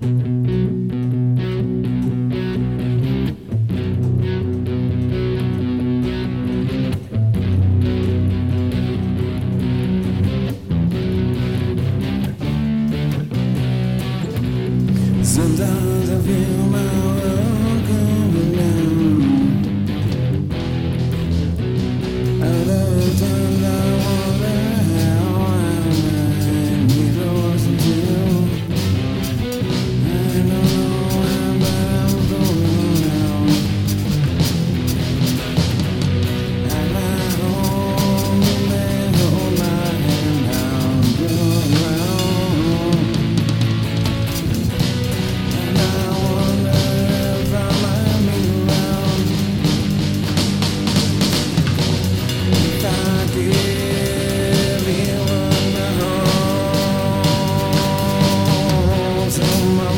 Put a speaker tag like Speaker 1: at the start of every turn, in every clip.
Speaker 1: Sind alle wir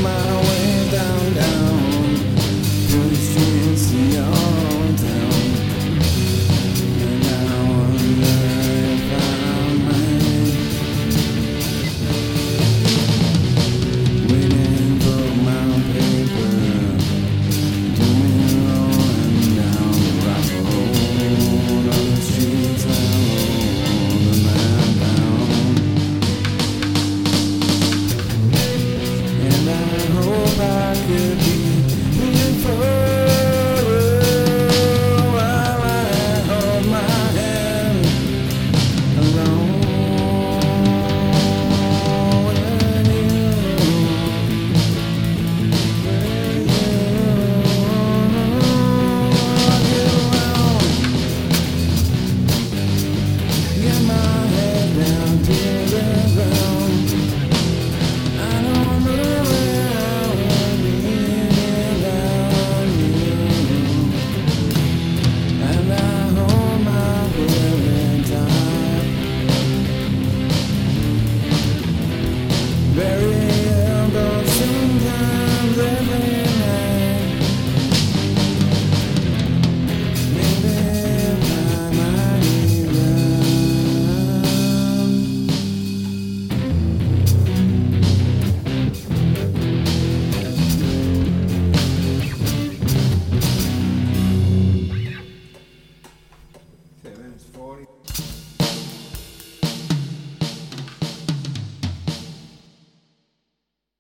Speaker 1: my